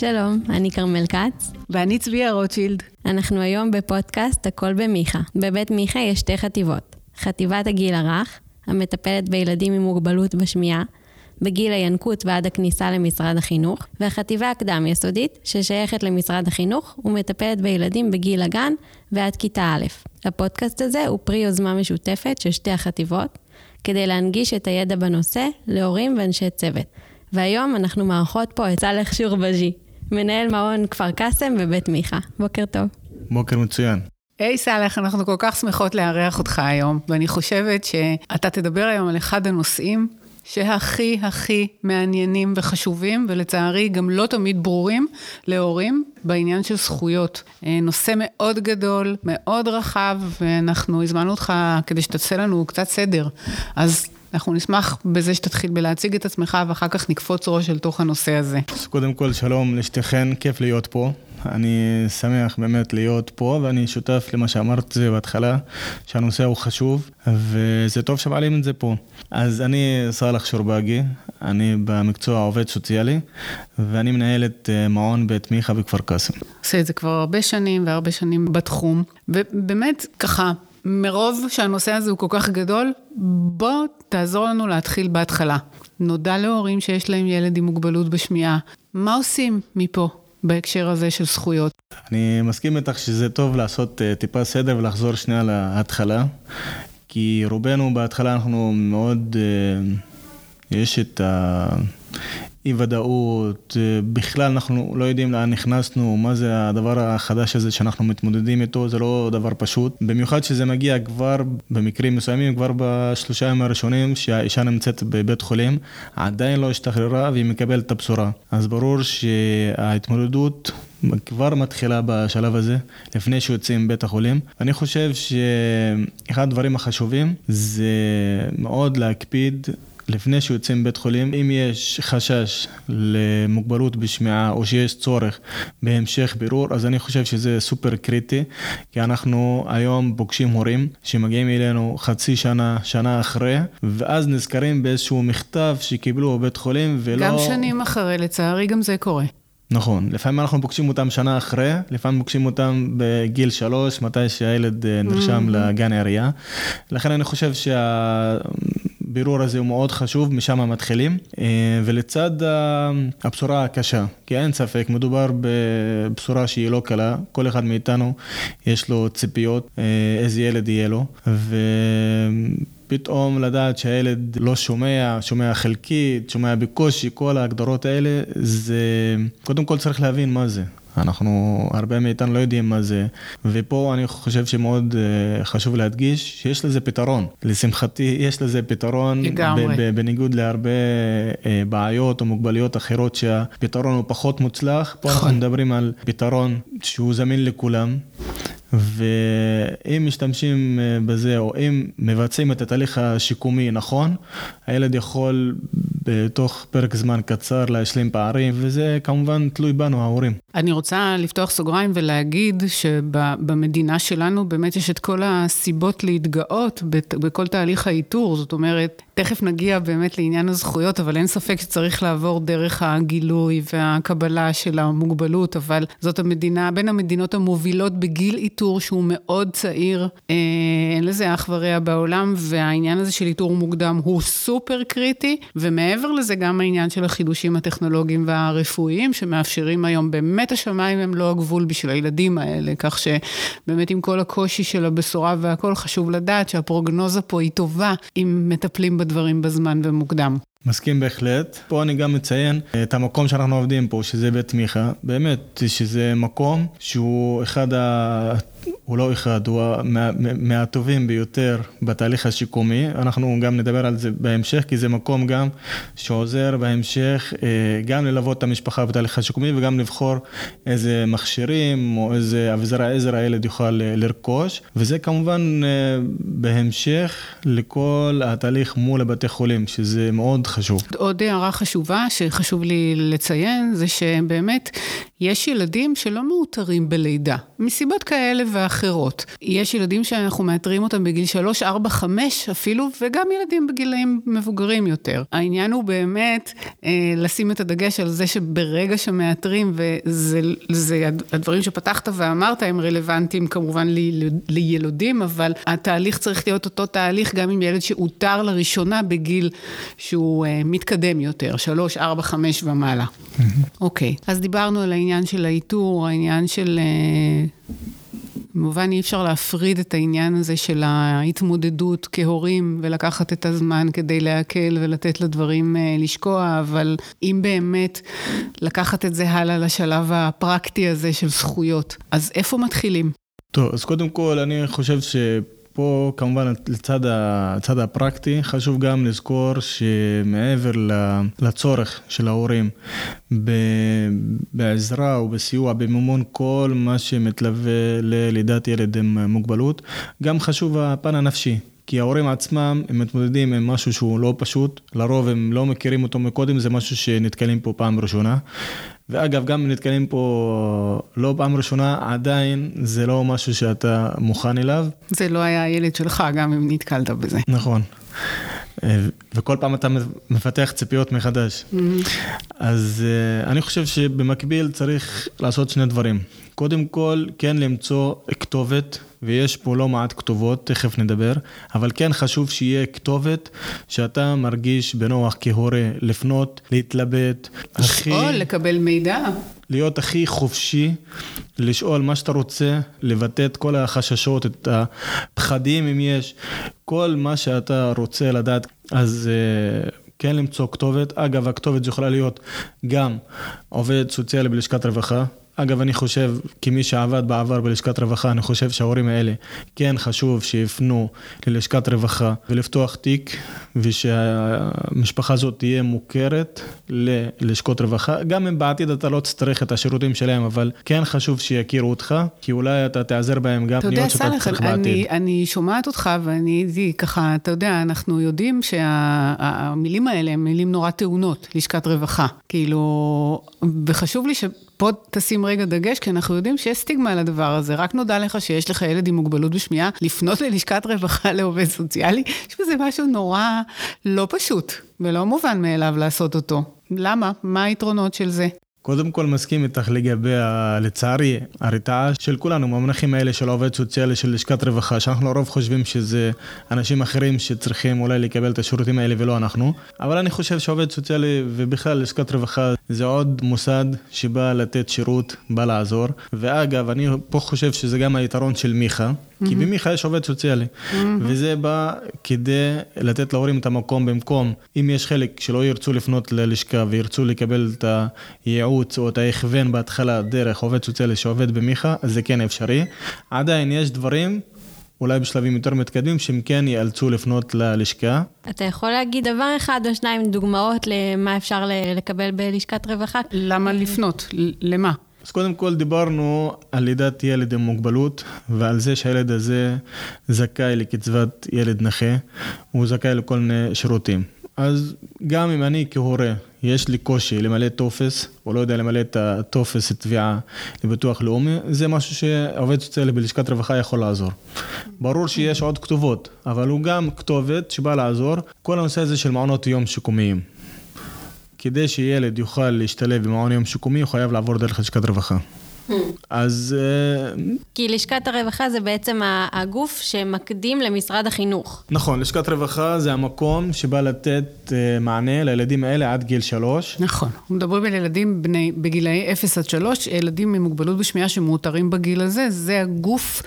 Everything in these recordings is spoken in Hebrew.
שלום, אני כרמל כץ. ואני צביה רוטשילד. אנחנו היום בפודקאסט הכל במיכה. בבית מיכה יש שתי חטיבות. חטיבת הגיל הרך, המטפלת בילדים עם מוגבלות בשמיעה, בגיל הינקות ועד הכניסה למשרד החינוך, והחטיבה הקדם-יסודית, ששייכת למשרד החינוך ומטפלת בילדים בגיל הגן ועד כיתה א'. הפודקאסט הזה הוא פרי יוזמה משותפת של שתי החטיבות, כדי להנגיש את הידע בנושא להורים ואנשי צוות. והיום אנחנו מארחות פה את סאלח שורבז'י, מנהל מעון כפר קאסם ובית מיכה. בוקר טוב. בוקר מצוין. היי hey, סאלח, אנחנו כל כך שמחות לארח אותך היום, ואני חושבת שאתה תדבר היום על אחד הנושאים שהכי הכי מעניינים וחשובים, ולצערי גם לא תמיד ברורים להורים בעניין של זכויות. אה, נושא מאוד גדול, מאוד רחב, ואנחנו הזמנו אותך כדי שתעשה לנו קצת סדר. אז אנחנו נשמח בזה שתתחיל בלהציג את עצמך, ואחר כך נקפוץ ראש אל תוך הנושא הזה. אז קודם כל, שלום לשתיכן, כיף להיות פה. אני שמח באמת להיות פה, ואני שותף למה שאמרת בהתחלה, שהנושא הוא חשוב, וזה טוב שמעלים את זה פה. אז אני סאלח שורבגי, אני במקצוע עובד סוציאלי, ואני מנהל את אה, מעון בית מיכה בכפר קאסם. עושה את זה כבר הרבה שנים, והרבה שנים בתחום, ובאמת, ככה, מרוב שהנושא הזה הוא כל כך גדול, בוא תעזור לנו להתחיל בהתחלה. נודע להורים שיש להם ילד עם מוגבלות בשמיעה, מה עושים מפה? בהקשר הזה של זכויות. אני מסכים איתך שזה טוב לעשות uh, טיפה סדר ולחזור שנייה להתחלה, כי רובנו בהתחלה אנחנו מאוד, uh, יש את ה... אי ודאות, אה, בכלל אנחנו לא יודעים לאן נכנסנו, מה זה הדבר החדש הזה שאנחנו מתמודדים איתו, זה לא דבר פשוט. במיוחד שזה מגיע כבר במקרים מסוימים, כבר בשלושה ימים הראשונים שהאישה נמצאת בבית חולים, עדיין לא השתחררה והיא מקבלת את הבשורה. אז ברור שההתמודדות כבר מתחילה בשלב הזה, לפני שיוצאים מבית החולים. אני חושב שאחד הדברים החשובים זה מאוד להקפיד לפני שיוצאים מבית חולים, אם יש חשש למוגבלות בשמיעה או שיש צורך בהמשך בירור, אז אני חושב שזה סופר קריטי, כי אנחנו היום פוגשים הורים שמגיעים אלינו חצי שנה, שנה אחרי, ואז נזכרים באיזשהו מכתב שקיבלו בבית חולים ולא... גם שנים אחרי, לצערי גם זה קורה. נכון, לפעמים אנחנו פוגשים אותם שנה אחרי, לפעמים פוגשים אותם בגיל שלוש, מתי שהילד אה, נרשם mm-hmm. לגן העירייה. לכן אני חושב שה... הבירור הזה הוא מאוד חשוב, משם מתחילים. אה, ולצד הבשורה הקשה, כי אין ספק, מדובר בבשורה שהיא לא קלה, כל אחד מאיתנו יש לו ציפיות, אה, איזה ילד יהיה לו, ו... פתאום לדעת שהילד לא שומע, שומע חלקית, שומע בקושי, כל ההגדרות האלה, זה... קודם כל צריך להבין מה זה. אנחנו, הרבה מאיתנו לא יודעים מה זה, ופה אני חושב שמאוד uh, חשוב להדגיש שיש לזה פתרון. לשמחתי, יש לזה פתרון, לגמרי. בניגוד להרבה uh, בעיות או מוגבלויות אחרות שהפתרון הוא פחות מוצלח, פה אנחנו נכון. מדברים על פתרון שהוא זמין לכולם. ואם משתמשים אה, בזה, או אם מבצעים את התהליך השיקומי נכון, הילד יכול בתוך פרק זמן קצר להשלים פערים, וזה כמובן תלוי בנו, ההורים. אני רוצה לפתוח סוגריים ולהגיד שבמדינה שלנו באמת יש את כל הסיבות להתגאות בכל תהליך האיתור, זאת אומרת, תכף נגיע באמת לעניין הזכויות, אבל אין ספק שצריך לעבור דרך הגילוי והקבלה של המוגבלות, אבל זאת המדינה, בין המדינות המובילות בגיל איתור שהוא מאוד צעיר, אה, אין לזה אח ורע בעולם, והעניין הזה של איתור מוקדם הוא סופר קריטי, ומעבר לזה גם העניין של החידושים הטכנולוגיים והרפואיים, שמאפשרים היום, באמת השמיים הם לא הגבול בשביל הילדים האלה, כך שבאמת עם כל הקושי של הבשורה והכל, חשוב לדעת שהפרוגנוזה פה היא טובה, אם מטפלים בדברים בזמן ומוקדם. מסכים בהחלט. פה אני גם מציין את המקום שאנחנו עובדים פה, שזה בית מיכה. באמת, שזה מקום שהוא אחד ה... הוא לא אחד, הוא מה, מהטובים ביותר בתהליך השיקומי. אנחנו גם נדבר על זה בהמשך, כי זה מקום גם שעוזר בהמשך אה, גם ללוות את המשפחה בתהליך השיקומי וגם לבחור איזה מכשירים או איזה אביזר העזר הילד יוכל אה, לרכוש. וזה כמובן אה, בהמשך לכל התהליך מול הבתי חולים, שזה מאוד חשוב. עוד הערה חשובה שחשוב לי לציין, זה שבאמת יש ילדים שלא מאותרים בלידה, מסיבות כאלה ואחרות. יש ילדים שאנחנו מאתרים אותם בגיל 3, 4, 5 אפילו, וגם ילדים בגילאים מבוגרים יותר. העניין הוא באמת אה, לשים את הדגש על זה שברגע שמאתרים, וזה הדברים שפתחת ואמרת, הם רלוונטיים כמובן לילודים, אבל התהליך צריך להיות אותו תהליך גם עם ילד שאותר לראשונה בגיל שהוא אה, מתקדם יותר, 3, 4, 5 ומעלה. אוקיי, mm-hmm. okay. אז דיברנו על העניין של האיתור, העניין של... אה, במובן אי אפשר להפריד את העניין הזה של ההתמודדות כהורים ולקחת את הזמן כדי להקל ולתת לדברים אה, לשקוע, אבל אם באמת לקחת את זה הלאה לשלב הפרקטי הזה של זכויות, אז איפה מתחילים? טוב, אז קודם כל אני חושב ש... פה כמובן לצד הצד הפרקטי, חשוב גם לזכור שמעבר לצורך של ההורים בעזרה ובסיוע, במימון כל מה שמתלווה ללידת ילד עם מוגבלות, גם חשוב הפן הנפשי. כי ההורים עצמם, הם מתמודדים עם משהו שהוא לא פשוט, לרוב הם לא מכירים אותו מקודם, זה משהו שנתקלים פה פעם ראשונה. ואגב, גם נתקלים פה לא פעם ראשונה, עדיין זה לא משהו שאתה מוכן אליו. זה לא היה הילד שלך, גם אם נתקלת בזה. נכון. וכל פעם אתה מפתח ציפיות מחדש. Mm-hmm. אז uh, אני חושב שבמקביל צריך לעשות שני דברים. קודם כל, כן למצוא כתובת, ויש פה לא מעט כתובות, תכף נדבר, אבל כן חשוב שיהיה כתובת שאתה מרגיש בנוח כהורה לפנות, להתלבט. לשאול, הכי... לקבל מידע. להיות הכי חופשי, לשאול מה שאתה רוצה, לבטא את כל החששות, את הפחדים אם יש, כל מה שאתה רוצה לדעת, אז אה, כן למצוא כתובת. אגב, הכתובת יכולה להיות גם עובד סוציאלי בלשכת רווחה, אגב, אני חושב, כמי שעבד בעבר בלשכת רווחה, אני חושב שההורים האלה כן חשוב שיפנו ללשכת רווחה ולפתוח תיק, ושהמשפחה הזאת תהיה מוכרת ללשכות רווחה. גם אם בעתיד אתה לא תצטרך את השירותים שלהם, אבל כן חשוב שיכירו אותך, כי אולי אתה תיעזר בהם גם פניות שאתה צריך בעתיד. אתה יודע, סלח, אני שומעת אותך ואני ככה, אתה יודע, אנחנו יודעים שהמילים שה, האלה הן מילים נורא טעונות, לשכת רווחה. כאילו, וחשוב לי ש... פה תשים רגע דגש, כי אנחנו יודעים שיש סטיגמה על הדבר הזה. רק נודע לך שיש לך ילד עם מוגבלות בשמיעה, לפנות ללשכת רווחה לעובד סוציאלי, יש בזה משהו נורא לא פשוט ולא מובן מאליו לעשות אותו. למה? מה היתרונות של זה? קודם כל מסכים איתך לגבי. לצערי, הרתעה של כולנו, במונחים האלה של עובד סוציאלי של לשכת רווחה, שאנחנו לרוב חושבים שזה אנשים אחרים שצריכים אולי לקבל את השירותים האלה ולא אנחנו, אבל אני חושב שעובד סוציאלי ובכלל לשכת רווחה זה עוד מוסד שבא לתת שירות, בא לעזור, ואגב, אני פה חושב שזה גם היתרון של מיכה. כי במיכה יש עובד סוציאלי, וזה בא כדי לתת להורים את המקום במקום, אם יש חלק שלא ירצו לפנות ללשכה וירצו לקבל את הייעוץ או את ההכוון בהתחלה דרך עובד סוציאלי שעובד במיכה, אז זה כן אפשרי. עדיין יש דברים אולי בשלבים יותר מתקדמים, שהם כן ייאלצו לפנות ללשכה. אתה יכול להגיד דבר אחד או שניים דוגמאות למה אפשר לקבל בלשכת רווחה? למה לפנות? למה? אז קודם כל דיברנו על לידת ילד עם מוגבלות ועל זה שהילד הזה זכאי לקצבת ילד נכה, הוא זכאי לכל מיני שירותים. אז גם אם אני כהורה, יש לי קושי למלא טופס, או לא יודע למלא את הטופס תביעה לביטוח לאומי, זה משהו שעובד סוציאלי בלשכת רווחה יכול לעזור. ברור שיש עוד כתובות, אבל הוא גם כתובת שבאה לעזור, כל הנושא הזה של מעונות יום שיקומיים. כדי שילד יוכל להשתלב במעון יום שיקומי, הוא חייב לעבור דרך לשכת רווחה. אז... אה, כי לשכת הרווחה זה בעצם הגוף שמקדים למשרד החינוך. נכון, לשכת רווחה זה המקום שבא לתת אה, מענה לילדים האלה עד גיל שלוש. נכון, אנחנו מדברים על ילדים בני, בגילאי 0 עד 3, ילדים עם מוגבלות בשמיעה שמאותרים בגיל הזה, זה הגוף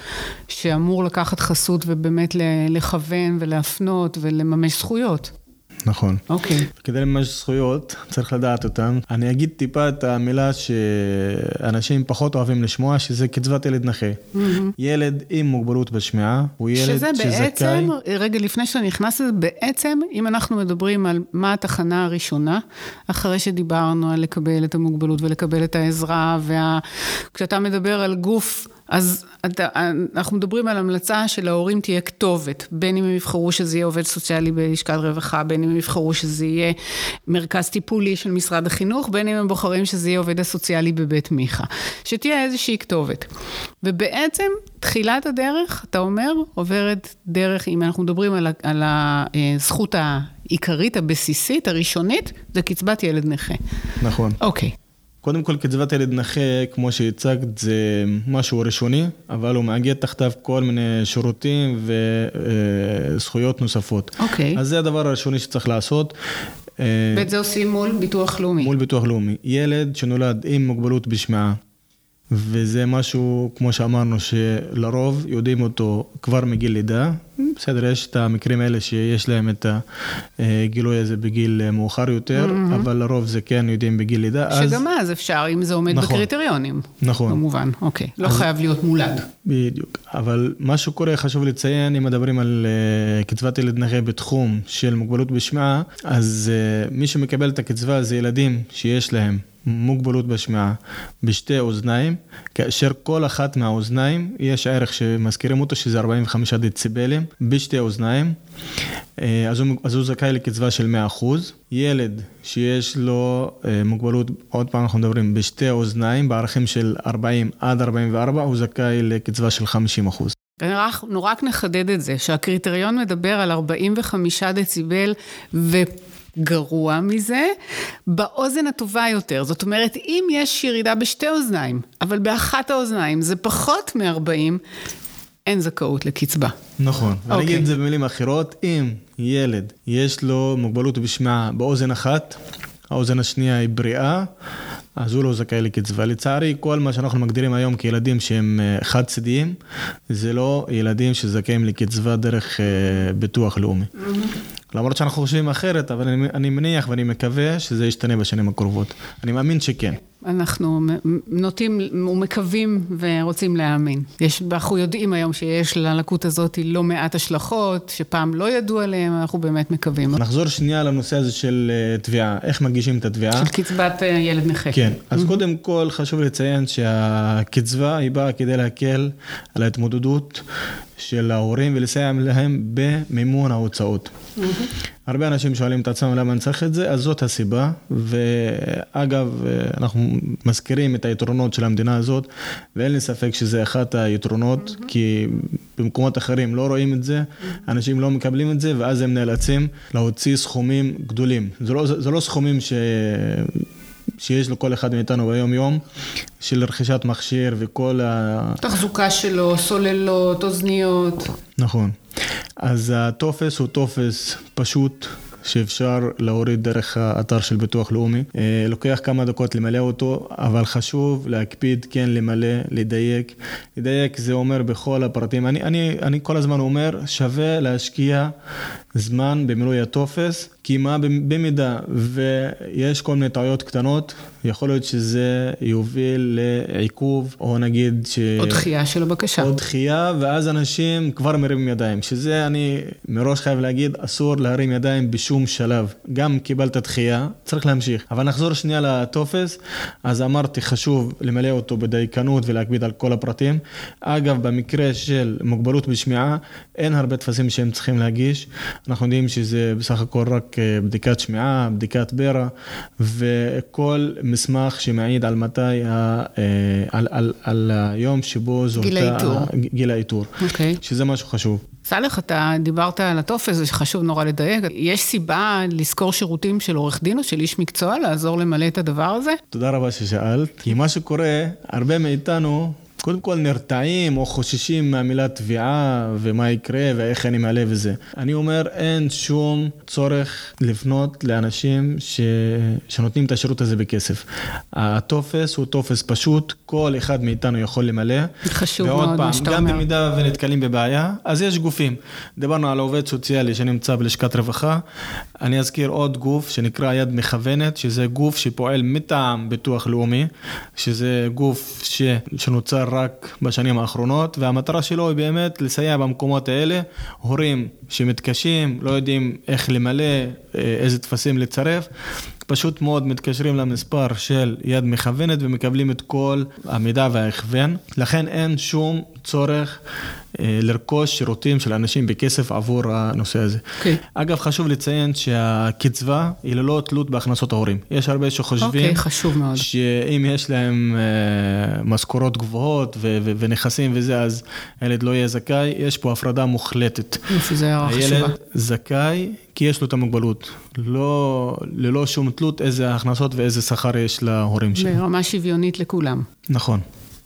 שאמור לקחת חסות ובאמת לכוון ולהפנות ולממש זכויות. נכון. אוקיי. Okay. כדי לממש זכויות, צריך לדעת אותן. אני אגיד טיפה את המילה שאנשים פחות אוהבים לשמוע, שזה קצבת ילד נכה. Mm-hmm. ילד עם מוגבלות בשמיעה, הוא ילד שזה שזכאי... שזה בעצם, רגע לפני שאתה נכנס לזה, בעצם, אם אנחנו מדברים על מה התחנה הראשונה, אחרי שדיברנו על לקבל את המוגבלות ולקבל את העזרה, וכשאתה וה... מדבר על גוף... אז אתה, אנחנו מדברים על המלצה שלהורים תהיה כתובת, בין אם הם יבחרו שזה יהיה עובד סוציאלי בלשכת רווחה, בין אם הם יבחרו שזה יהיה מרכז טיפולי של משרד החינוך, בין אם הם בוחרים שזה יהיה עובד הסוציאלי בבית מיכה. שתהיה איזושהי כתובת. ובעצם, תחילת הדרך, אתה אומר, עוברת דרך, אם אנחנו מדברים על, על הזכות העיקרית, הבסיסית, הראשונית, זה קצבת ילד נכה. נכון. אוקיי. קודם כל, קצבת ילד נכה, כמו שהצגת, זה משהו ראשוני, אבל הוא מאגד תחתיו כל מיני שירותים וזכויות נוספות. אוקיי. אז זה הדבר הראשוני שצריך לעשות. ואת זה עושים מול ביטוח לאומי. מול ביטוח לאומי. ילד שנולד עם מוגבלות בשמיעה, וזה משהו, כמו שאמרנו, שלרוב יודעים אותו כבר מגיל לידה. בסדר, יש את המקרים האלה שיש להם את הגילוי הזה בגיל מאוחר יותר, mm-hmm. אבל לרוב זה כן יודעים בגיל לידה. שגם אז, אז אפשר, אם זה עומד נכון, בקריטריונים. נכון. במובן, אוקיי. לא אז, חייב להיות מולד. בדיוק. אבל מה שקורה, חשוב לציין, אם מדברים על uh, קצבת ילד נכה בתחום של מוגבלות בשמיעה, אז uh, מי שמקבל את הקצבה זה ילדים שיש להם מוגבלות בשמיעה בשתי אוזניים, כאשר כל אחת מהאוזניים, יש ערך שמזכירים אותו שזה 45 דציבלים בשתי אוזניים, אה, אז הוא, אז הוא זכאי לקצבה של 100%. ילד שיש לו אה, מוגבלות, עוד פעם אנחנו מדברים, בשתי אוזניים, בערכים של 40 עד 44, הוא זכאי לקצבה של 50%. אנחנו רק נחדד את זה, שהקריטריון מדבר על 45 דציבל ו... גרוע מזה, באוזן הטובה יותר. זאת אומרת, אם יש ירידה בשתי אוזניים, אבל באחת האוזניים זה פחות מ-40, אין זכאות לקצבה. נכון. Okay. אני אוקיי. אגיד את זה במילים אחרות, אם ילד יש לו מוגבלות בשמיעה באוזן אחת, האוזן השנייה היא בריאה, אז הוא לא זכאי לקצבה. לצערי, כל מה שאנחנו מגדירים היום כילדים שהם אה, חד-צדדיים, זה לא ילדים שזכאים לקצבה דרך אה, ביטוח לאומי. למרות שאנחנו חושבים אחרת, אבל אני, אני מניח ואני מקווה שזה ישתנה בשנים הקרובות. אני מאמין שכן. אנחנו נוטים ומקווים ורוצים להאמין. יש, אנחנו יודעים היום שיש ללקות הזאת לא מעט השלכות, שפעם לא ידעו עליהן, אנחנו באמת מקווים. נחזור שנייה לנושא הזה של אה, תביעה, איך מגישים את התביעה? של קצבת אה, ילד נכה. כן, אז קודם כל חשוב לציין שהקצבה היא באה כדי להקל על ההתמודדות של ההורים ולסייע להם במימון ההוצאות. הרבה אנשים שואלים את עצמם למה אני צריך את זה, אז זאת הסיבה. ואגב, אנחנו מזכירים את היתרונות של המדינה הזאת, ואין לי ספק שזה אחד היתרונות, כי במקומות אחרים לא רואים את זה, אנשים לא מקבלים את זה, ואז הם נאלצים להוציא סכומים גדולים. זה לא, זה לא סכומים ש... שיש לכל אחד מאיתנו ביום-יום, של רכישת מכשיר וכל ה... תחזוקה שלו, סוללות, אוזניות. נכון. אז הטופס הוא טופס פשוט. שאפשר להוריד דרך האתר של ביטוח לאומי. אה, לוקח כמה דקות למלא אותו, אבל חשוב להקפיד כן למלא, לדייק. לדייק זה אומר בכל הפרטים. אני, אני, אני כל הזמן אומר, שווה להשקיע זמן במילוי הטופס, כי מה במידה ויש כל מיני טעויות קטנות, יכול להיות שזה יוביל לעיכוב, או נגיד ש... או דחייה של הבקשה. או דחייה, ואז אנשים כבר מרימים ידיים, שזה אני מראש חייב להגיד, אסור להרים ידיים בשום שלב. גם קיבלת דחייה, צריך להמשיך. אבל נחזור שנייה לטופס, אז אמרתי, חשוב למלא אותו בדייקנות ולהקביד על כל הפרטים. אגב, במקרה של מוגבלות בשמיעה, אין הרבה טפסים שהם צריכים להגיש. אנחנו יודעים שזה בסך הכל רק בדיקת שמיעה, בדיקת ברע, וכל מסמך שמעיד על מתי, ה, אה, על, על, על היום שבו זו גיל האיתור. גיל האיתור. אוקיי. Okay. שזה משהו חשוב. סאלח, אתה דיברת על הטופס, זה חשוב נורא לדייק. יש סיבה לשכור שירותים של עורך דין או של איש מקצוע, לעזור למלא את הדבר הזה? תודה רבה ששאלת. כי מה שקורה, הרבה מאיתנו קודם כל נרתעים או חוששים מהמילה תביעה ומה יקרה ואיך אני מעלה וזה. אני אומר, אין שום צורך לפנות לאנשים ש... שנותנים את השירות הזה בכסף. הטופס הוא טופס פשוט, כל אחד מאיתנו יכול למלא. חשוב מאוד פעם, מה שאתה אומר. גם במידה ונתקלים בבעיה, אז יש גופים. דיברנו על עובד סוציאלי שנמצא בלשכת רווחה. אני אזכיר עוד גוף שנקרא יד מכוונת, שזה גוף שפועל מטעם ביטוח לאומי, שזה גוף ש... שנוצר רק בשנים האחרונות, והמטרה שלו היא באמת לסייע במקומות האלה. הורים שמתקשים, לא יודעים איך למלא, אה, איזה טפסים לצרף. פשוט מאוד מתקשרים למספר של יד מכוונת ומקבלים את כל המידע וההכוון. לכן אין שום צורך אה, לרכוש שירותים של אנשים בכסף עבור הנושא הזה. Okay. אוקיי. אגב, חשוב לציין שהקצבה היא ללא תלות בהכנסות ההורים. יש הרבה שחושבים... okay, חשוב מאוד. שאם יש להם uh, משכורות גבוהות ו- ו- ונכסים וזה, אז הילד לא יהיה זכאי. יש פה הפרדה מוחלטת. זה הערה חשובה. הילד זכאי כי יש לו את המוגבלות. לא, ללא שום תלות איזה הכנסות ואיזה שכר יש להורים שלו. ברמה שוויונית לכולם. נכון.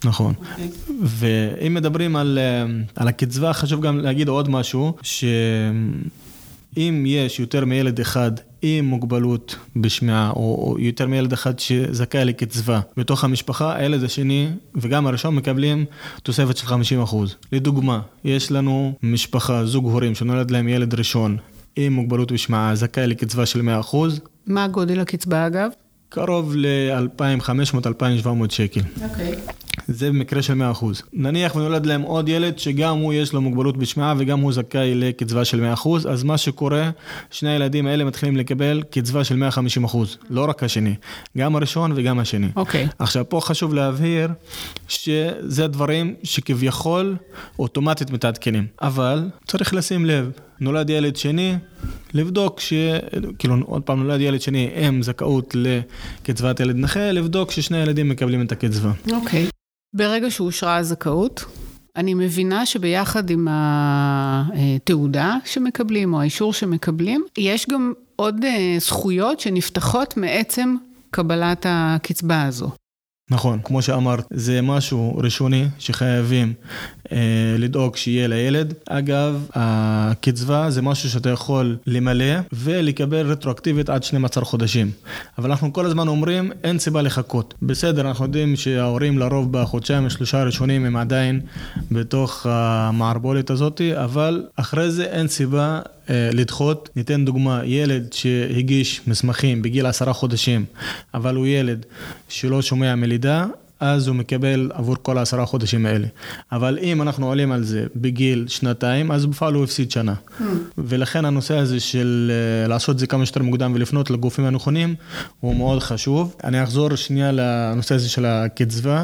נכון. Okay. אוקיי. ואם מדברים על, אה, על הקצבה, חשוב גם להגיד עוד משהו, שאם יש יותר מילד אחד עם מוגבלות בשמיעה, או, או יותר מילד אחד שזכאי לקצבה בתוך המשפחה, הילד השני וגם הראשון מקבלים תוספת של 50%. לדוגמה, יש לנו משפחה, זוג הורים שנולד להם ילד ראשון עם מוגבלות בשמיעה, זכאי לקצבה של 100%. מה גודל הקצבה אגב? קרוב ל-2,500-2,700 שקל. אוקיי. Okay. זה במקרה של 100%. נניח ונולד להם עוד ילד שגם הוא יש לו מוגבלות בשמיעה וגם הוא זכאי לקצבה של 100%, אז מה שקורה, שני הילדים האלה מתחילים לקבל קצבה של 150%, לא רק השני, גם הראשון וגם השני. אוקיי. Okay. עכשיו, פה חשוב להבהיר שזה דברים שכביכול אוטומטית מתעדכנים, אבל צריך לשים לב. נולד ילד שני, לבדוק ש... כאילו, עוד פעם, נולד ילד שני עם זכאות לקצבת ילד נכה, לבדוק ששני ילדים מקבלים את הקצבה. אוקיי. Okay. ברגע שאושרה הזכאות, אני מבינה שביחד עם התעודה שמקבלים, או האישור שמקבלים, יש גם עוד אה, זכויות שנפתחות מעצם קבלת הקצבה הזו. נכון, כמו שאמרת, זה משהו ראשוני שחייבים אה, לדאוג שיהיה לילד. אגב, הקצבה זה משהו שאתה יכול למלא ולקבל רטרואקטיבית עד 12 חודשים. אבל אנחנו כל הזמן אומרים, אין סיבה לחכות. בסדר, אנחנו יודעים שההורים לרוב בחודשיים השלושה הראשונים הם עדיין בתוך המערבולת הזאת, אבל אחרי זה אין סיבה לדחות. ניתן דוגמה, ילד שהגיש מסמכים בגיל עשרה חודשים, אבל הוא ילד שלא שומע מלידה, אז הוא מקבל עבור כל העשרה חודשים האלה. אבל אם אנחנו עולים על זה בגיל שנתיים, אז בפועל הוא הפסיד שנה. Hmm. ולכן הנושא הזה של אה, לעשות את זה כמה שיותר מוקדם ולפנות לגופים הנכונים, הוא מאוד חשוב. אני אחזור שנייה לנושא הזה של הקצבה.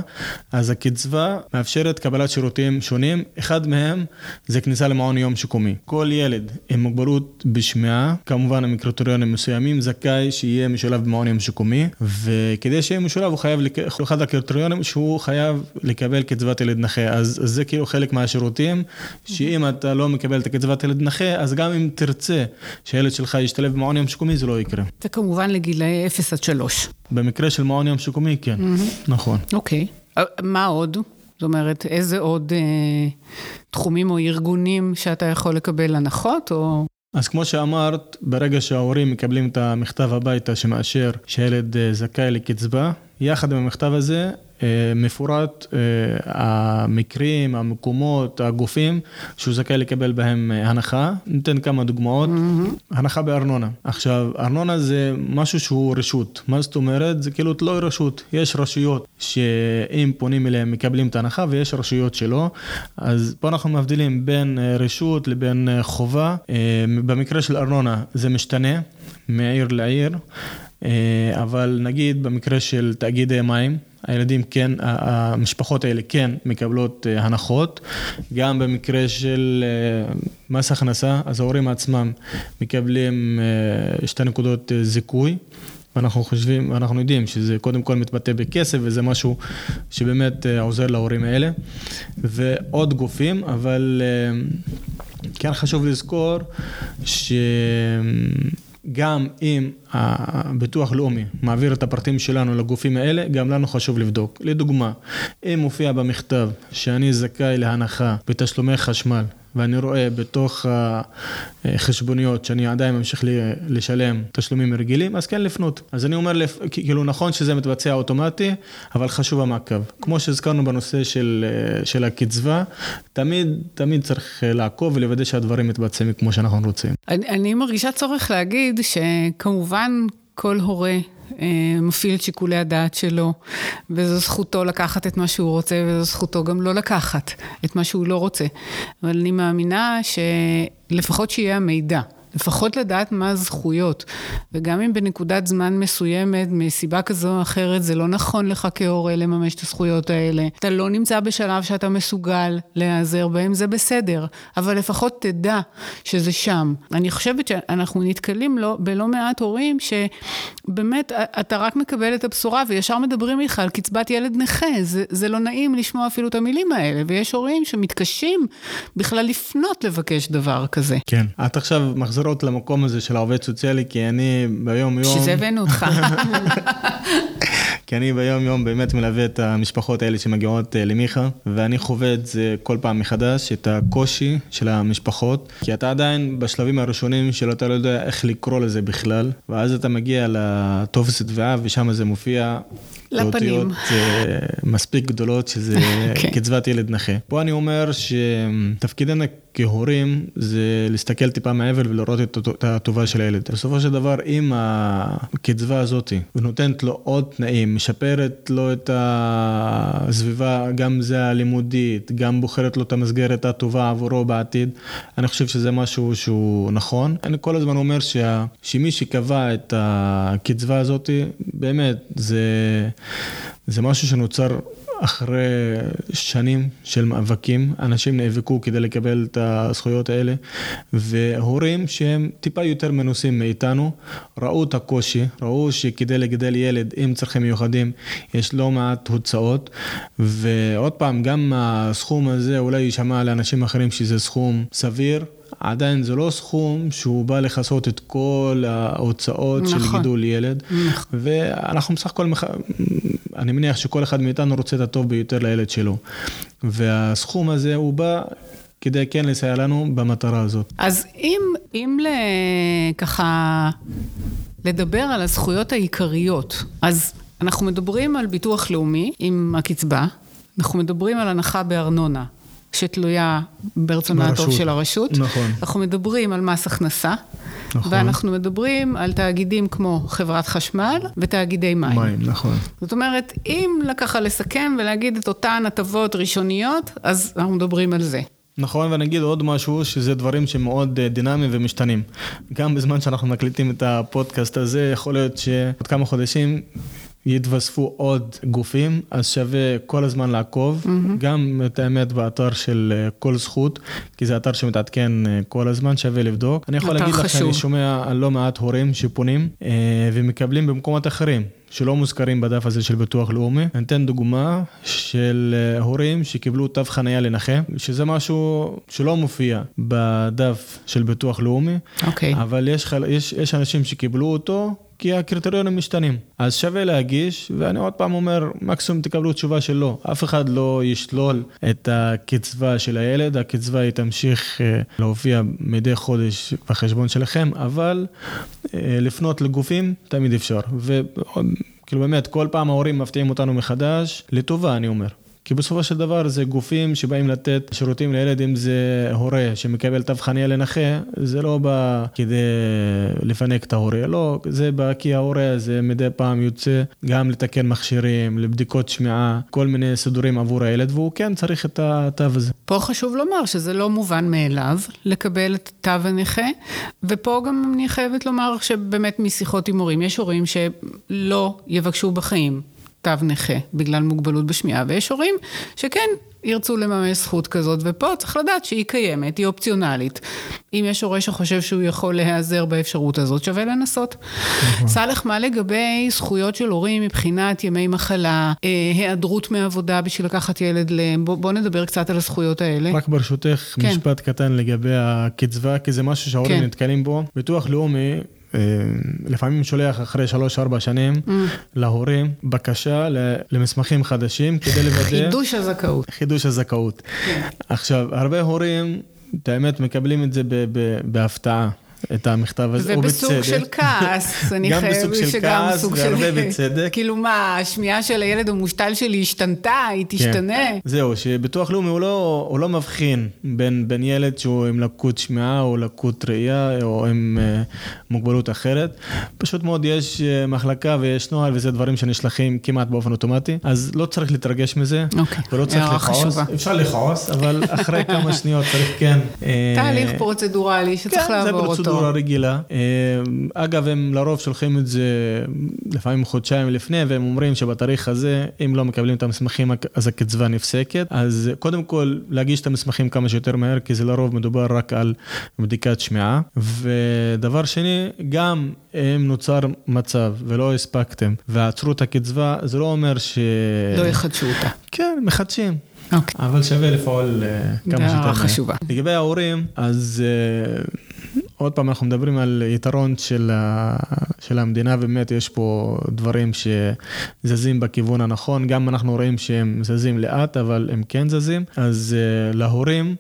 אז הקצבה מאפשרת קבלת שירותים שונים, אחד מהם זה כניסה למעון יום שיקומי. כל ילד עם מוגבלות בשמיעה, כמובן עם קריטריונים מסוימים, זכאי שיהיה משולב במעון יום שיקומי, וכדי שיהיה משולב הוא חייב, אחד הקריטריונים הקריטריונים שהוא חייב לקבל קצבת ילד נכה, אז, אז זה כאילו חלק מהשירותים, שאם אתה לא מקבל את הקצבת ילד נכה, אז גם אם תרצה שהילד שלך ישתלב במעון יום שיקומי, זה לא יקרה. וכמובן לגילאי 0 עד 3. במקרה של מעון יום שיקומי, כן, mm-hmm. נכון. אוקיי. Okay. מה עוד? זאת אומרת, איזה עוד אה, תחומים או ארגונים שאתה יכול לקבל הנחות, או... אז כמו שאמרת, ברגע שההורים מקבלים את המכתב הביתה שמאשר שהילד אה, זכאי לקצבה, יחד עם המכתב הזה אה, מפורט אה, המקרים, המקומות, הגופים שהוא זכאי לקבל בהם אה, הנחה. ניתן כמה דוגמאות. Mm-hmm. הנחה בארנונה. עכשיו, ארנונה זה משהו שהוא רשות. מה זאת אומרת? זה כאילו תלוי רשות. יש רשויות שאם פונים אליהם מקבלים את ההנחה ויש רשויות שלא. אז פה אנחנו מבדילים בין רשות לבין חובה. במקרה של ארנונה זה משתנה מעיר לעיר. אבל נגיד במקרה של תאגידי מים, הילדים כן, המשפחות האלה כן מקבלות אה, הנחות. גם במקרה של אה, מס הכנסה, אז ההורים עצמם מקבלים אה, שתי נקודות זיכוי. ואנחנו חושבים, אנחנו יודעים שזה קודם כל מתבטא בכסף וזה משהו שבאמת עוזר להורים האלה. ועוד גופים, אבל כן חשוב לזכור ש... גם אם הביטוח לאומי מעביר את הפרטים שלנו לגופים האלה, גם לנו חשוב לבדוק. לדוגמה, אם מופיע במכתב שאני זכאי להנחה בתשלומי חשמל ואני רואה בתוך החשבוניות שאני עדיין ממשיך לשלם תשלומים רגילים, אז כן לפנות. אז אני אומר, כאילו נכון שזה מתבצע אוטומטי, אבל חשוב המעקב. כמו שהזכרנו בנושא של, של הקצבה, תמיד, תמיד צריך לעקוב ולוודא שהדברים מתבצעים כמו שאנחנו רוצים. אני, אני מרגישה צורך להגיד שכמובן כל הורה אה, מפעיל את שיקולי הדעת שלו, וזו זכותו לקחת את מה שהוא רוצה, וזו זכותו גם לא לקחת את מה שהוא לא רוצה. אבל אני מאמינה שלפחות שיהיה המידע. לפחות לדעת מה הזכויות. וגם אם בנקודת זמן מסוימת, מסיבה כזו או אחרת, זה לא נכון לך כהורה לממש את הזכויות האלה. אתה לא נמצא בשלב שאתה מסוגל להיעזר בהם, זה בסדר. אבל לפחות תדע שזה שם. אני חושבת שאנחנו נתקלים לא, בלא מעט הורים שבאמת, אתה רק מקבל את הבשורה וישר מדברים איתך על קצבת ילד נכה. זה, זה לא נעים לשמוע אפילו את המילים האלה. ויש הורים שמתקשים בכלל לפנות לבקש דבר כזה. כן. את עכשיו מחזירות למקום הזה של העובד סוציאלי, כי אני ביום יום... שזה הבאנו אותך. כי אני ביום יום באמת מלווה את המשפחות האלה שמגיעות אה, למיכה, ואני חווה את זה כל פעם מחדש, את הקושי של המשפחות, כי אתה עדיין בשלבים הראשונים של אתה לא יודע איך לקרוא לזה בכלל, ואז אתה מגיע לטופס תביעה ושם זה מופיע לפנים. אה, מספיק גדולות שזה כן. קצבת ילד נכה. פה אני אומר שתפקידנו כהורים זה להסתכל טיפה מעבר ולראות את הטובה של הילד. בסופו של דבר, אם הקצבה הזאת ונותנת לו עוד תנאים, משפרת לו את הסביבה, גם זה הלימודית, גם בוחרת לו את המסגרת הטובה עבורו בעתיד, אני חושב שזה משהו שהוא נכון. אני כל הזמן אומר שה, שמי שקבע את הקצבה הזאת, באמת, זה, זה משהו שנוצר אחרי שנים של מאבקים, אנשים נאבקו כדי לקבל את הזכויות האלה, והורים שהם טיפה יותר מנוסים מאיתנו, ראו את הקושי, ראו שכדי לגדל ילד עם צרכים מיוחדים יש לא מעט הוצאות, ועוד פעם, גם הסכום הזה אולי יישמע לאנשים אחרים שזה סכום סביר. עדיין זה לא סכום שהוא בא לכסות את כל ההוצאות נכון. של גידול ילד. נכון. ואנחנו בסך הכל, מח... אני מניח שכל אחד מאיתנו רוצה את הטוב ביותר לילד שלו. והסכום הזה הוא בא כדי כן לסייע לנו במטרה הזאת. אז אם, אם ל... ככה לדבר על הזכויות העיקריות, אז אנחנו מדברים על ביטוח לאומי עם הקצבה, אנחנו מדברים על הנחה בארנונה. שתלויה ברצונה הטוב של הרשות. נכון. אנחנו מדברים על מס הכנסה. נכון. ואנחנו מדברים על תאגידים כמו חברת חשמל ותאגידי מים. מים, נכון. זאת אומרת, אם ככה לסכם ולהגיד את אותן הטבות ראשוניות, אז אנחנו מדברים על זה. נכון, ואני אגיד עוד משהו, שזה דברים שמאוד אה, דינמיים ומשתנים. גם בזמן שאנחנו מקליטים את הפודקאסט הזה, יכול להיות שעוד כמה חודשים יתווספו עוד גופים, אז שווה כל הזמן לעקוב, mm-hmm. גם את האמת באתר של אה, כל זכות, כי זה אתר שמתעדכן אה, כל הזמן, שווה לבדוק. אני יכול להגיד לך שאני שומע על לא מעט הורים שפונים ומקבלים במקומות אחרים. שלא מוזכרים בדף הזה של ביטוח לאומי. אני אתן דוגמה של אה, הורים שקיבלו תו חניה לנכה, שזה משהו שלא מופיע בדף של ביטוח לאומי, okay. אוקיי. אבל יש, יש, יש אנשים שקיבלו אותו כי הקריטריונים משתנים. אז שווה להגיש, ואני עוד פעם אומר, מקסימום תקבלו תשובה של לא. אף אחד לא ישלול את הקצבה של הילד, הקצבה היא תמשיך אה, להופיע מדי חודש בחשבון שלכם, אבל אה, לפנות לגופים תמיד אפשר. וכאילו באמת, כל פעם ההורים מפתיעים אותנו מחדש, לטובה אני אומר. כי בסופו של דבר זה גופים שבאים לתת שירותים לילד, אם זה הורה שמקבל תו חניה לנכה, זה לא בא כדי לפנק את ההורה, לא, זה בא כי ההורה הזה מדי פעם יוצא גם לתקן מכשירים, לבדיקות שמיעה, כל מיני סידורים עבור הילד, והוא כן צריך את התו הזה. פה חשוב לומר שזה לא מובן מאליו לקבל את תו הנכה, ופה גם אני חייבת לומר שבאמת משיחות עם הורים, יש הורים שלא יבקשו בחיים תו נכה בגלל מוגבלות בשמיעה, ויש הורים שכן ירצו לממש זכות כזאת, ופה צריך לדעת שהיא קיימת, היא אופציונלית. אם יש הורה שחושב שהוא יכול להיעזר באפשרות הזאת, שווה לנסות. נכון. סאלח, מה לגבי זכויות של הורים מבחינת ימי מחלה, אה, היעדרות מעבודה בשביל לקחת ילד ל... בוא, בוא נדבר קצת על הזכויות האלה. רק ברשותך, כן. משפט קטן לגבי הקצבה, כי זה משהו שההורים כן. נתקלים בו. ביטוח לאומי... אה, לפעמים שולח אחרי 3-4 שנים mm. להורים בקשה למסמכים חדשים כדי לוודא... חידוש הזכאות. חידוש הזכאות. כן. עכשיו, הרבה הורים, את האמת, מקבלים את זה בהפתעה. את המכתב הזה, ובצדק. ובסוג של כעס, אני חייבת שגם סוג של... גם בסוג של כעס, והרבה בצדק. כאילו מה, השמיעה של הילד המושתל שלי השתנתה, היא כן. תשתנה? כן. זהו, שביטוח לאומי הוא לא, הוא לא מבחין בין, בין ילד שהוא עם לקות שמיעה או לקות ראייה או עם uh, מוגבלות אחרת. פשוט מאוד יש uh, מחלקה ויש נוהל וזה דברים שנשלחים כמעט באופן אוטומטי, אז לא צריך להתרגש מזה. אוקיי, ולא צריך לכעוס. אפשר לכעוס, אבל אחרי כמה שניות צריך כן... תהליך פרוצדורלי שצריך כן, לעבור אותו. הפרוצדורה הרגילה. אה, אגב, הם לרוב שולחים את זה לפעמים חודשיים לפני, והם אומרים שבתאריך הזה, אם לא מקבלים את המסמכים, אז הקצבה נפסקת. אז קודם כל, להגיש את המסמכים כמה שיותר מהר, כי זה לרוב מדובר רק על בדיקת שמיעה. ודבר שני, גם אם נוצר מצב ולא הספקתם ועצרו את הקצבה, זה לא אומר ש... לא יחדשו אותה. כן, מחדשים. Okay. אוקיי. אבל שווה לפעול אה, כמה שיותר מהר. חשובה. לגבי ההורים, אז uh, עוד פעם אנחנו מדברים על יתרון של, ה, של המדינה, באמת יש פה דברים שזזים בכיוון הנכון, גם אנחנו רואים שהם זזים לאט, אבל הם כן זזים, אז uh, להורים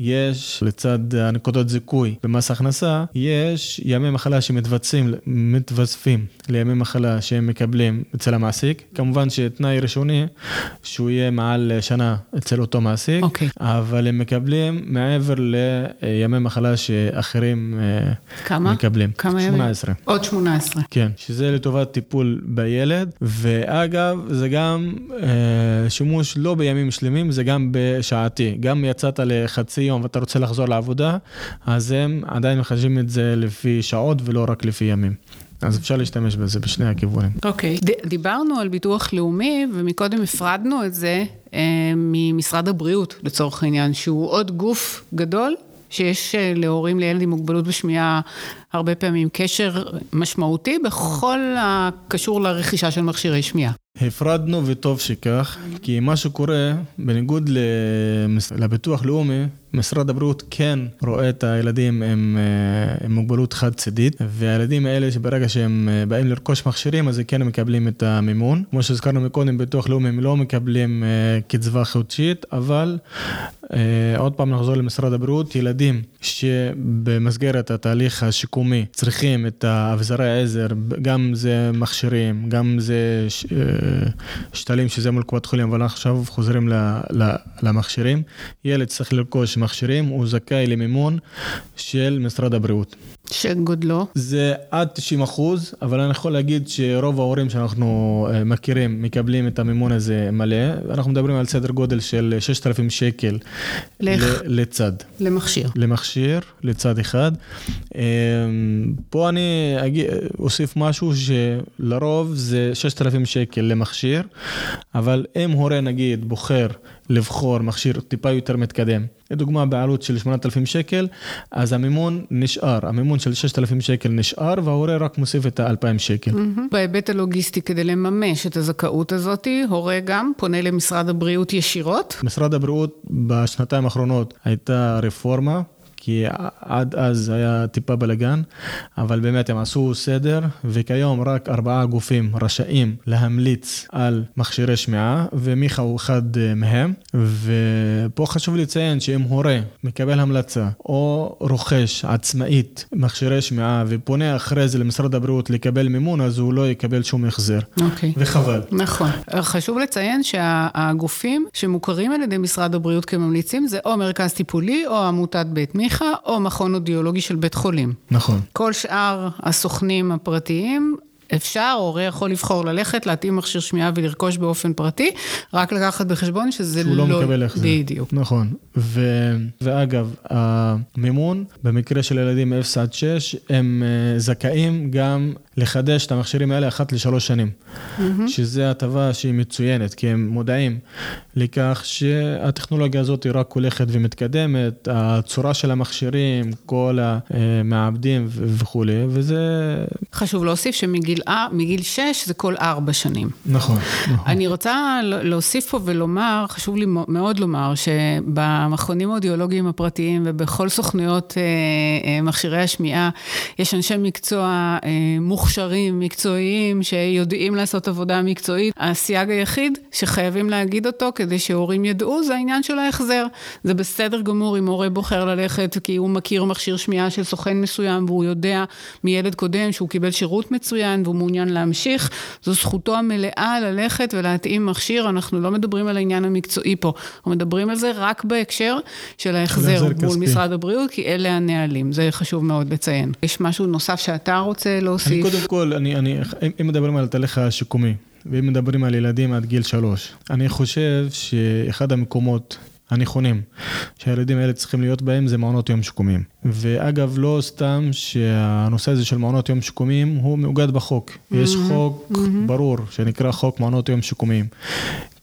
יש לצד הנקודות זיכוי במס הכנסה, יש ימי מחלה שמתווספים מתווספים לימי מחלה שהם מקבלים אצל המעסיק. כמובן שתנאי ראשוני שהוא יהיה מעל שנה אצל אותו מעסיק, okay. אוקיי. אבל הם מקבלים מעבר לימי מחלה שאחרים אה, כמה? מקבלים. כמה ימים? 18. עוד 18. כן, שזה לטובת טיפול בילד, ואגב, זה גם אה, שימוש לא בימים שלמים, זה גם בשעתי. גם יצאת לחצי יום ואתה רוצה לחזור לעבודה, אז הם עדיין מחשבים את זה לפי שעות ולא רק לפי ימים. אז אפשר להשתמש בזה בשני הכיוונים. אוקיי. Okay. דיברנו על ביטוח לאומי, ומקודם הפרדנו את זה אה, ממשרד הבריאות, לצורך העניין, שהוא עוד גוף גדול, שיש אה, להורים לילד עם מוגבלות בשמיעה הרבה פעמים קשר משמעותי בכל הקשור לרכישה של מכשירי שמיעה. הפרדנו וטוב שכך, כי מה שקורה, בניגוד לביטוח לאומי, משרד הבריאות כן רואה את הילדים עם, אה, עם מוגבלות חד-צידית, והילדים האלה שברגע שהם אה, באים לרכוש מכשירים, אז כן מקבלים את המימון. כמו שהזכרנו מקודם, ביטוח לאומי הם לא מקבלים אה, קצבה חודשית, אבל עוד פעם נחזור למשרד הבריאות, ילדים שבמסגרת התהליך השיקומי צריכים את האבזרי העזר, גם זה מכשירים, גם זה שתלים שזה מול קופת חולים, אבל עכשיו חוזרים למכשירים. ילד צריך לרכוש מכשירים, הוא זכאי למימון של משרד הבריאות. שגודלו? זה עד 90 אחוז, אבל אני יכול להגיד שרוב ההורים שאנחנו אה, מכירים מקבלים את המימון הזה מלא. אנחנו מדברים על סדר גודל של 6,000 שקל לך. לצד. למכשיר. למכשיר, לצד אחד. אה, פה אני אגיד, אוסיף משהו שלרוב זה 6,000 שקל למכשיר, אבל אם הורה נגיד בוחר לבחור מכשיר טיפה יותר מתקדם, לדוגמה בעלות של 8,000 שקל, אז המימון נשאר, המימון של 6,000 שקל נשאר וההורה רק מוסיף את ה-2,000 שקל. בהיבט הלוגיסטי, כדי לממש את הזכאות הזאת, הורה גם פונה למשרד הבריאות ישירות? משרד הבריאות בשנתיים האחרונות הייתה רפורמה. כי עד אז היה טיפה בלאגן, אבל באמת הם עשו סדר, וכיום רק ארבעה גופים רשאים להמליץ על מכשירי שמיעה, ומיכה הוא אחד אה, מהם. ופה חשוב לציין שאם הורה מקבל המלצה או רוכש עצמאית מכשירי שמיעה ופונה אחרי זה למשרד הבריאות לקבל מימון, אז הוא לא יקבל שום החזר. אוקיי. Okay. וחבל. נכון. חשוב לציין שהגופים שמוכרים על ידי משרד הבריאות כממליצים זה או מרכז טיפולי או עמותת בית מיכה. קליניקה או מכון אודיולוגי של בית חולים. נכון. כל שאר הסוכנים הפרטיים אפשר, הורה יכול לבחור ללכת, להתאים מכשיר שמיעה ולרכוש באופן פרטי, רק לקחת בחשבון שזה לא... שהוא לא מקבל החזר. בדיוק. נכון. ו... ואגב, המימון, במקרה של ילדים 0 עד 6, הם אה, זכאים גם לחדש את המכשירים האלה אחת לשלוש שנים. Mm-hmm. שזה הטבה שהיא מצוינת, כי הם מודעים לכך שהטכנולוגיה הזאת היא רק הולכת ומתקדמת, הצורה של המכשירים, כל המעבדים וכולי, וזה... חשוב להוסיף שמגיל מגיל 6 זה כל ארבע שנים. נכון, נכון. אני רוצה להוסיף פה ולומר, חשוב לי מאוד לומר, שבמכונים האודיולוגיים הפרטיים ובכל סוכנויות אה, אה, מכשירי השמיעה, יש אנשי מקצוע אה, מוכשרים, מקצועיים, שיודעים לעשות עבודה מקצועית. הסייג היחיד שחייבים להגיד אותו, כדי שהורים ידעו, זה העניין של ההחזר. זה בסדר גמור אם הורה בוחר ללכת כי הוא מכיר מכשיר שמיעה של סוכן מסוים והוא יודע מילד קודם שהוא קיבל שירות מצוין והוא מעוניין להמשיך, זו זכותו המלאה ללכת ולהתאים מכשיר, אנחנו לא מדברים על העניין המקצועי פה, אנחנו מדברים על זה רק בהקשר של ההחזר מול משרד הבריאות, כי אלה הנהלים, זה חשוב מאוד לציין. יש משהו נוסף שאתה רוצה להוסיף? קודם כל, אני, אני, אם מדברים על התהליך השיקומי, ואם מדברים על ילדים עד גיל שלוש, אני חושב שאחד המקומות הנכונים שהילדים האלה צריכים להיות בהם זה מעונות יום שיקומיים. ואגב, לא סתם שהנושא הזה של מעונות יום שיקומיים הוא מאוגד בחוק. Mm-hmm. יש חוק mm-hmm. ברור שנקרא חוק מעונות יום שיקומיים.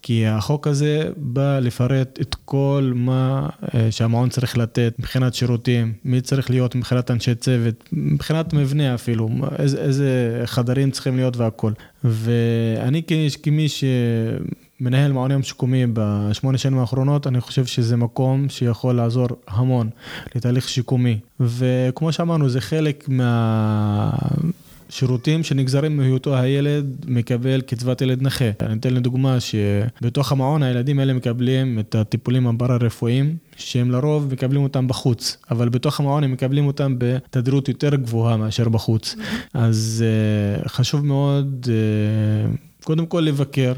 כי החוק הזה בא לפרט את כל מה אה, שהמעון צריך לתת מבחינת שירותים, מי צריך להיות מבחינת אנשי צוות, מבחינת מבנה אפילו, איזה, איזה חדרים צריכים להיות והכל. ואני כמי ש... מנהל מעון יום שיקומי בשמונה שנים האחרונות, אני חושב שזה מקום שיכול לעזור המון לתהליך שיקומי. וכמו שאמרנו, זה חלק מה... שירותים שנגזרים מהיותו הילד מקבל קצבת ילד נכה. אני אתן לדוגמה שבתוך המעון הילדים האלה מקבלים את הטיפולים הפארה-רפואיים, שהם לרוב מקבלים אותם בחוץ, אבל בתוך המעון הם מקבלים אותם בתדירות יותר גבוהה מאשר בחוץ. אז uh, חשוב מאוד... Uh, קודם כל לבקר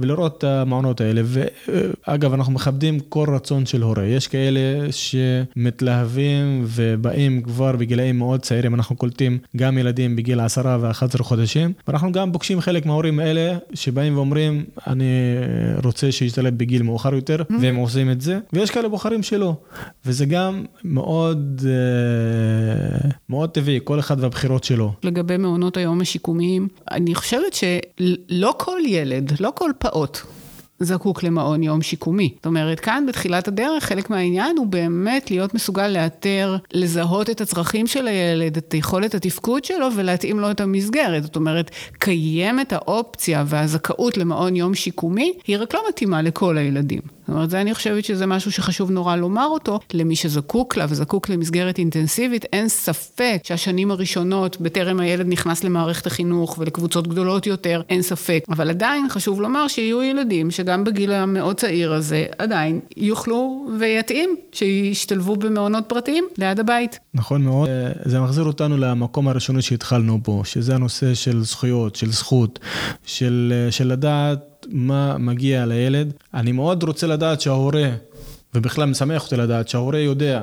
ולראות את המעונות האלה. ואגב, אנחנו מכבדים כל רצון של הורה. יש כאלה שמתלהבים ובאים כבר בגילאים מאוד צעירים. אנחנו קולטים גם ילדים בגיל 10 ו-11 חודשים, ואנחנו גם פוגשים חלק מההורים האלה שבאים ואומרים, אני רוצה שישתלב בגיל מאוחר יותר, mm-hmm. והם עושים את זה. ויש כאלה בוחרים שלא. וזה גם מאוד, אה, מאוד טבעי, כל אחד והבחירות שלו. לגבי מעונות היום השיקומיים, אני חושבת שלא כל ילד, לא כל פעוט זקוק למעון יום שיקומי. זאת אומרת, כאן בתחילת הדרך, חלק מהעניין הוא באמת להיות מסוגל לאתר, לזהות את הצרכים של הילד, את יכולת התפקוד שלו ולהתאים לו את המסגרת. זאת אומרת, קיימת האופציה והזכאות למעון יום שיקומי, היא רק לא מתאימה לכל הילדים. זאת אומרת, זה אני חושבת שזה משהו שחשוב נורא לומר אותו, למי שזקוק לה וזקוק למסגרת אינטנסיבית, אין ספק שהשנים הראשונות, בטרם הילד נכנס למערכת החינוך ולקבוצות גדולות יותר, אין ספק. אבל עדיין חשוב לומר שיהיו ילדים שגם בגיל המאוד צעיר הזה, עדיין יוכלו ויתאים שישתלבו במעונות פרטיים ליד הבית. נכון מאוד. זה מחזיר אותנו למקום הראשוני שהתחלנו בו, שזה הנושא של זכויות, של זכות, של, של לדעת מה מגיע לילד. אני מאוד רוצה לדעת שההורה ובכלל משמח אותי לדעת שההורה יודע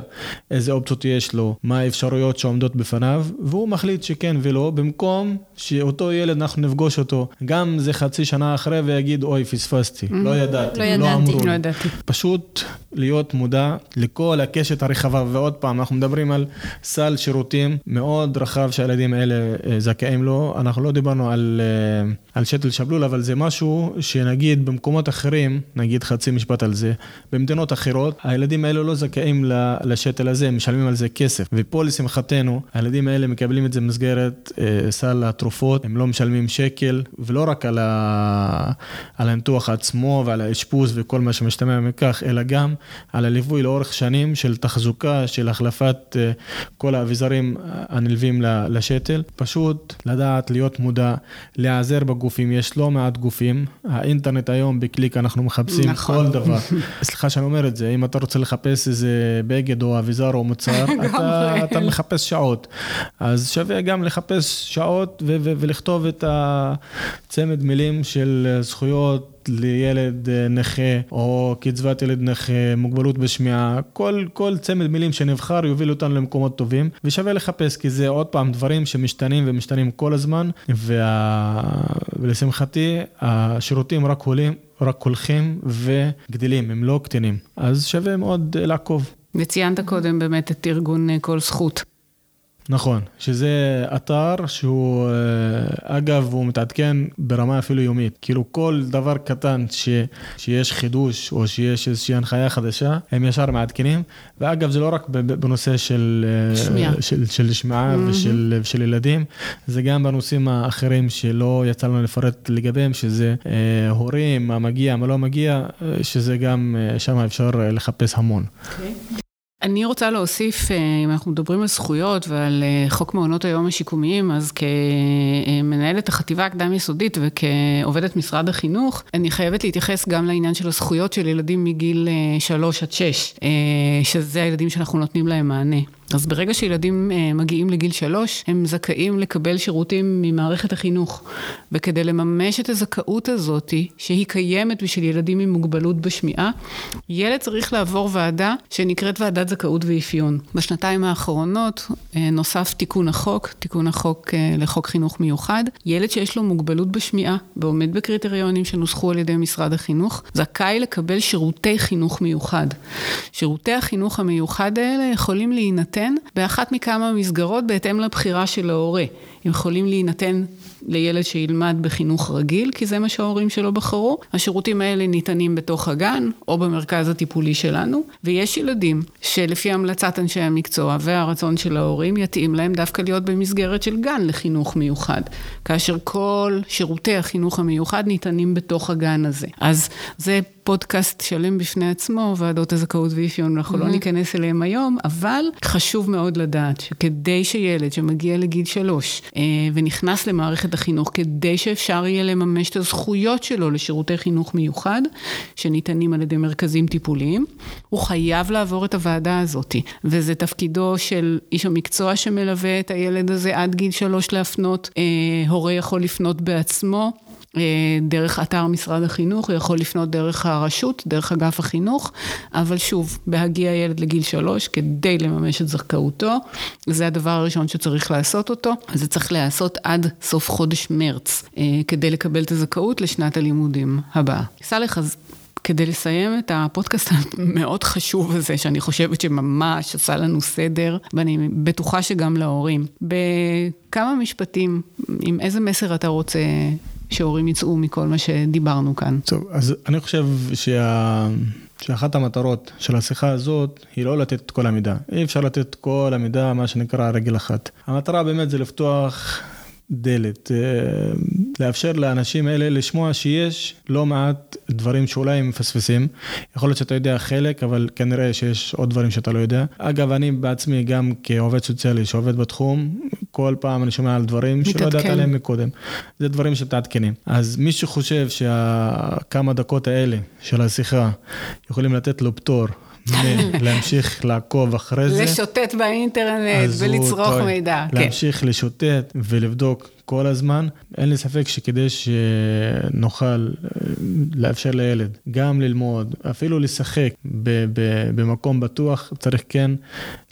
איזה אופציות יש לו, מה האפשרויות שעומדות בפניו, והוא מחליט שכן ולא, במקום שאותו ילד אנחנו נפגוש אותו, גם זה חצי שנה אחרי ויגיד, אוי, פספסתי, mm-hmm. לא ידעתי, לא, לא אמרו. לא ידעתי. פשוט להיות מודע לכל הקשת הרחבה, ועוד פעם, אנחנו מדברים על סל שירותים מאוד רחב שהילדים האלה אה, זכאים לו. אנחנו לא דיברנו על, אה, על שתל שבלול, אבל זה משהו שנגיד במקומות אחרים, נגיד חצי משפט על זה, במדינות אחרות, אחרות, הילדים האלו לא זכאים לשתל הזה, הם משלמים על זה כסף. ופה לשמחתנו, הילדים האלה מקבלים את זה במסגרת אה, סל התרופות, הם לא משלמים שקל, ולא רק על, ה... על הניתוח עצמו ועל האשפוז וכל מה שמשתמע מכך, אלא גם על הליווי לאורך שנים של תחזוקה, של החלפת אה, כל האביזרים הנלווים לשתל. פשוט לדעת, להיות מודע, להיעזר בגופים, יש לא מעט גופים. האינטרנט היום בקליק אנחנו מחפשים נכון. כל דבר. סליחה שאני אומר את זה, אם אתה רוצה לחפש איזה בגד או אביזר או מוצר, אתה, אתה מחפש שעות. אז שווה גם לחפש שעות ו- ו- ולכתוב את הצמד מילים של זכויות. לילד נכה או קצבת ילד נכה, מוגבלות בשמיעה, כל, כל צמד מילים שנבחר יוביל אותנו למקומות טובים ושווה לחפש כי זה עוד פעם דברים שמשתנים ומשתנים כל הזמן וה... ולשמחתי השירותים רק עולים רק הולכים וגדלים, הם לא קטנים. אז שווה מאוד לעקוב. וציינת קודם באמת את ארגון כל זכות. נכון, שזה אתר שהוא, אה, אגב, הוא מתעדכן ברמה אפילו יומית. כאילו כל דבר קטן ש, שיש חידוש או שיש איזושהי הנחיה חדשה, הם ישר מעדכנים. ואגב, זה לא רק בנושא של אה, שמיעה, של, של שמיעה mm-hmm. ושל, ושל ילדים, זה גם בנושאים האחרים שלא יצא לנו לפרט לגביהם, שזה אה, הורים, מה מגיע, מה לא מגיע, שזה גם, שם אפשר לחפש המון. Okay. אני רוצה להוסיף, אה, אם אנחנו מדברים על זכויות ועל אה, חוק מעונות היום השיקומיים, אז כמנהלת החטיבה הקדם-יסודית וכעובדת משרד החינוך, אני חייבת להתייחס גם לעניין של הזכויות של ילדים מגיל 3 אה, עד 6, שזה הילדים שאנחנו נותנים להם מענה. אז ברגע שילדים אה, מגיעים לגיל שלוש, הם זכאים לקבל שירותים ממערכת החינוך. וכדי לממש את הזכאות הזאת, שהיא קיימת בשביל ילדים עם מוגבלות בשמיעה, ילד צריך לעבור ועדה שנקראת ועדת זכאות ואפיון. בשנתיים האחרונות אה, נוסף תיקון החוק, תיקון החוק לחוק חינוך מיוחד. ילד שיש לו מוגבלות בשמיעה ועומד בקריטריונים שנוסחו על ידי משרד החינוך, זכאי לקבל שירותי חינוך מיוחד. שירותי החינוך המיוחד האלה יכולים להינתן באחת מכמה מסגרות בהתאם לבחירה של ההורה. הם יכולים להינתן לילד שילמד בחינוך רגיל, כי זה מה שההורים שלו בחרו. השירותים האלה ניתנים בתוך הגן או במרכז הטיפולי שלנו, ויש ילדים שלפי המלצת אנשי המקצוע והרצון של ההורים, יתאים להם דווקא להיות במסגרת של גן לחינוך מיוחד, כאשר כל שירותי החינוך המיוחד ניתנים בתוך הגן הזה. אז זה פודקאסט שלם בפני עצמו, ועדות הזכאות ואפיון, אנחנו mm-hmm. לא ניכנס אליהם היום, אבל חשוב מאוד לדעת שכדי שילד שמגיע לגיל שלוש אה, ונכנס למערכת החינוך, כדי שאפשר יהיה לממש את הזכויות שלו לשירותי חינוך מיוחד, שניתנים על ידי מרכזים טיפוליים, הוא חייב לעבור את הוועדה הזאת, וזה תפקידו של איש המקצוע שמלווה את הילד הזה עד גיל שלוש להפנות, אה, הורה יכול לפנות בעצמו. אה, דרך אתר משרד החינוך, הוא יכול לפנות דרך הרשות, דרך אגף החינוך, אבל שוב, בהגיע ילד לגיל שלוש, כדי לממש את זכאותו, זה הדבר הראשון שצריך לעשות אותו, זה צריך להיעשות עד סוף חודש מרץ, אה, כדי לקבל את הזכאות לשנת הלימודים הבאה. סאלח, אז כדי לסיים את הפודקאסט המאוד חשוב הזה, שאני חושבת שממש עשה לנו סדר, ואני בטוחה שגם להורים. בכמה משפטים, עם איזה מסר אתה רוצה שהורים יצאו מכל מה שדיברנו כאן. טוב, אז אני חושב שה... שאחת המטרות של השיחה הזאת היא לא לתת את כל המידע. אי אפשר לתת את כל המידע, מה שנקרא רגל אחת. המטרה באמת זה לפתוח דלת, אה, לאפשר לאנשים האלה לשמוע שיש לא מעט דברים שאולי הם מפספסים. יכול להיות שאתה יודע חלק, אבל כנראה שיש עוד דברים שאתה לא יודע. אגב, אני בעצמי גם כעובד סוציאלי שעובד בתחום, כל פעם אני שומע על דברים מתעדכן. שלא ידעת עליהם מקודם. זה דברים שמתעדכנים. אז מי שחושב שהכמה דקות האלה של השיחה יכולים לתת לו פטור להמשיך לעקוב אחרי זה. לשוטט באינטרנט ולצרוך מידע. כן. להמשיך. לשוטט ולבדוק כל הזמן. אין לי ספק שכדי שנוכל אה, לאפשר לילד גם ללמוד, אפילו לשחק במקום בטוח, צריך כן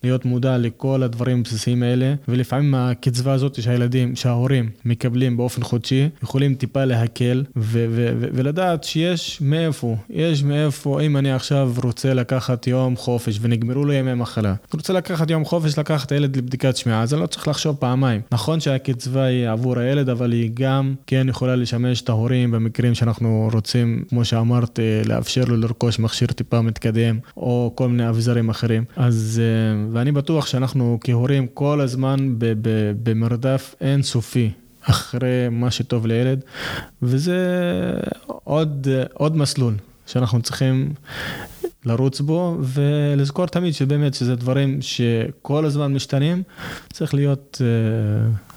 להיות מודע לכל הדברים הבסיסיים האלה, ולפעמים הקצבה הזאת שהילדים, שההורים מקבלים באופן חודשי, יכולים טיפה להקל ו- ו- ו- ולדעת שיש מאיפה, יש מאיפה, אם אני עכשיו רוצה לקחת יום חופש ונגמרו לו ימי מחלה, רוצה לקחת יום חופש, לקחת הילד לבדיקת שמיעה, אז אני לא צריך לחשוב פעמיים. נכון שהקצבה היא עבור הילד, אבל היא גם כן יכולה לשמש את ההורים במקרים שאנחנו רוצים, כמו שאמרת, לאפשר לו לרכוש מכשיר טיפה מתקדם, או כל מיני אביזרים אחרים. אז, אה, ואני בטוח שאנחנו כהורים כל הזמן במרדף אינסופי אחרי מה שטוב לילד, וזה עוד, עוד מסלול שאנחנו צריכים לרוץ בו ולזכור תמיד שבאמת שזה דברים שכל הזמן משתנים, צריך להיות... Uh,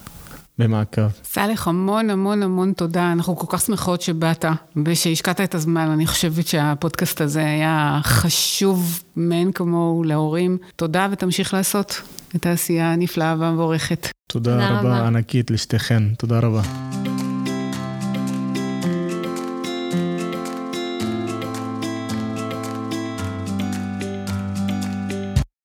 במעקב. סאלח, המון המון המון תודה. אנחנו כל כך שמחות שבאת ושהשקעת את הזמן. אני חושבת שהפודקאסט הזה היה חשוב מאין כמוהו להורים. תודה ותמשיך לעשות את העשייה הנפלאה והמבורכת. תודה, תודה רבה, רבה ענקית לשתיכן. תודה רבה.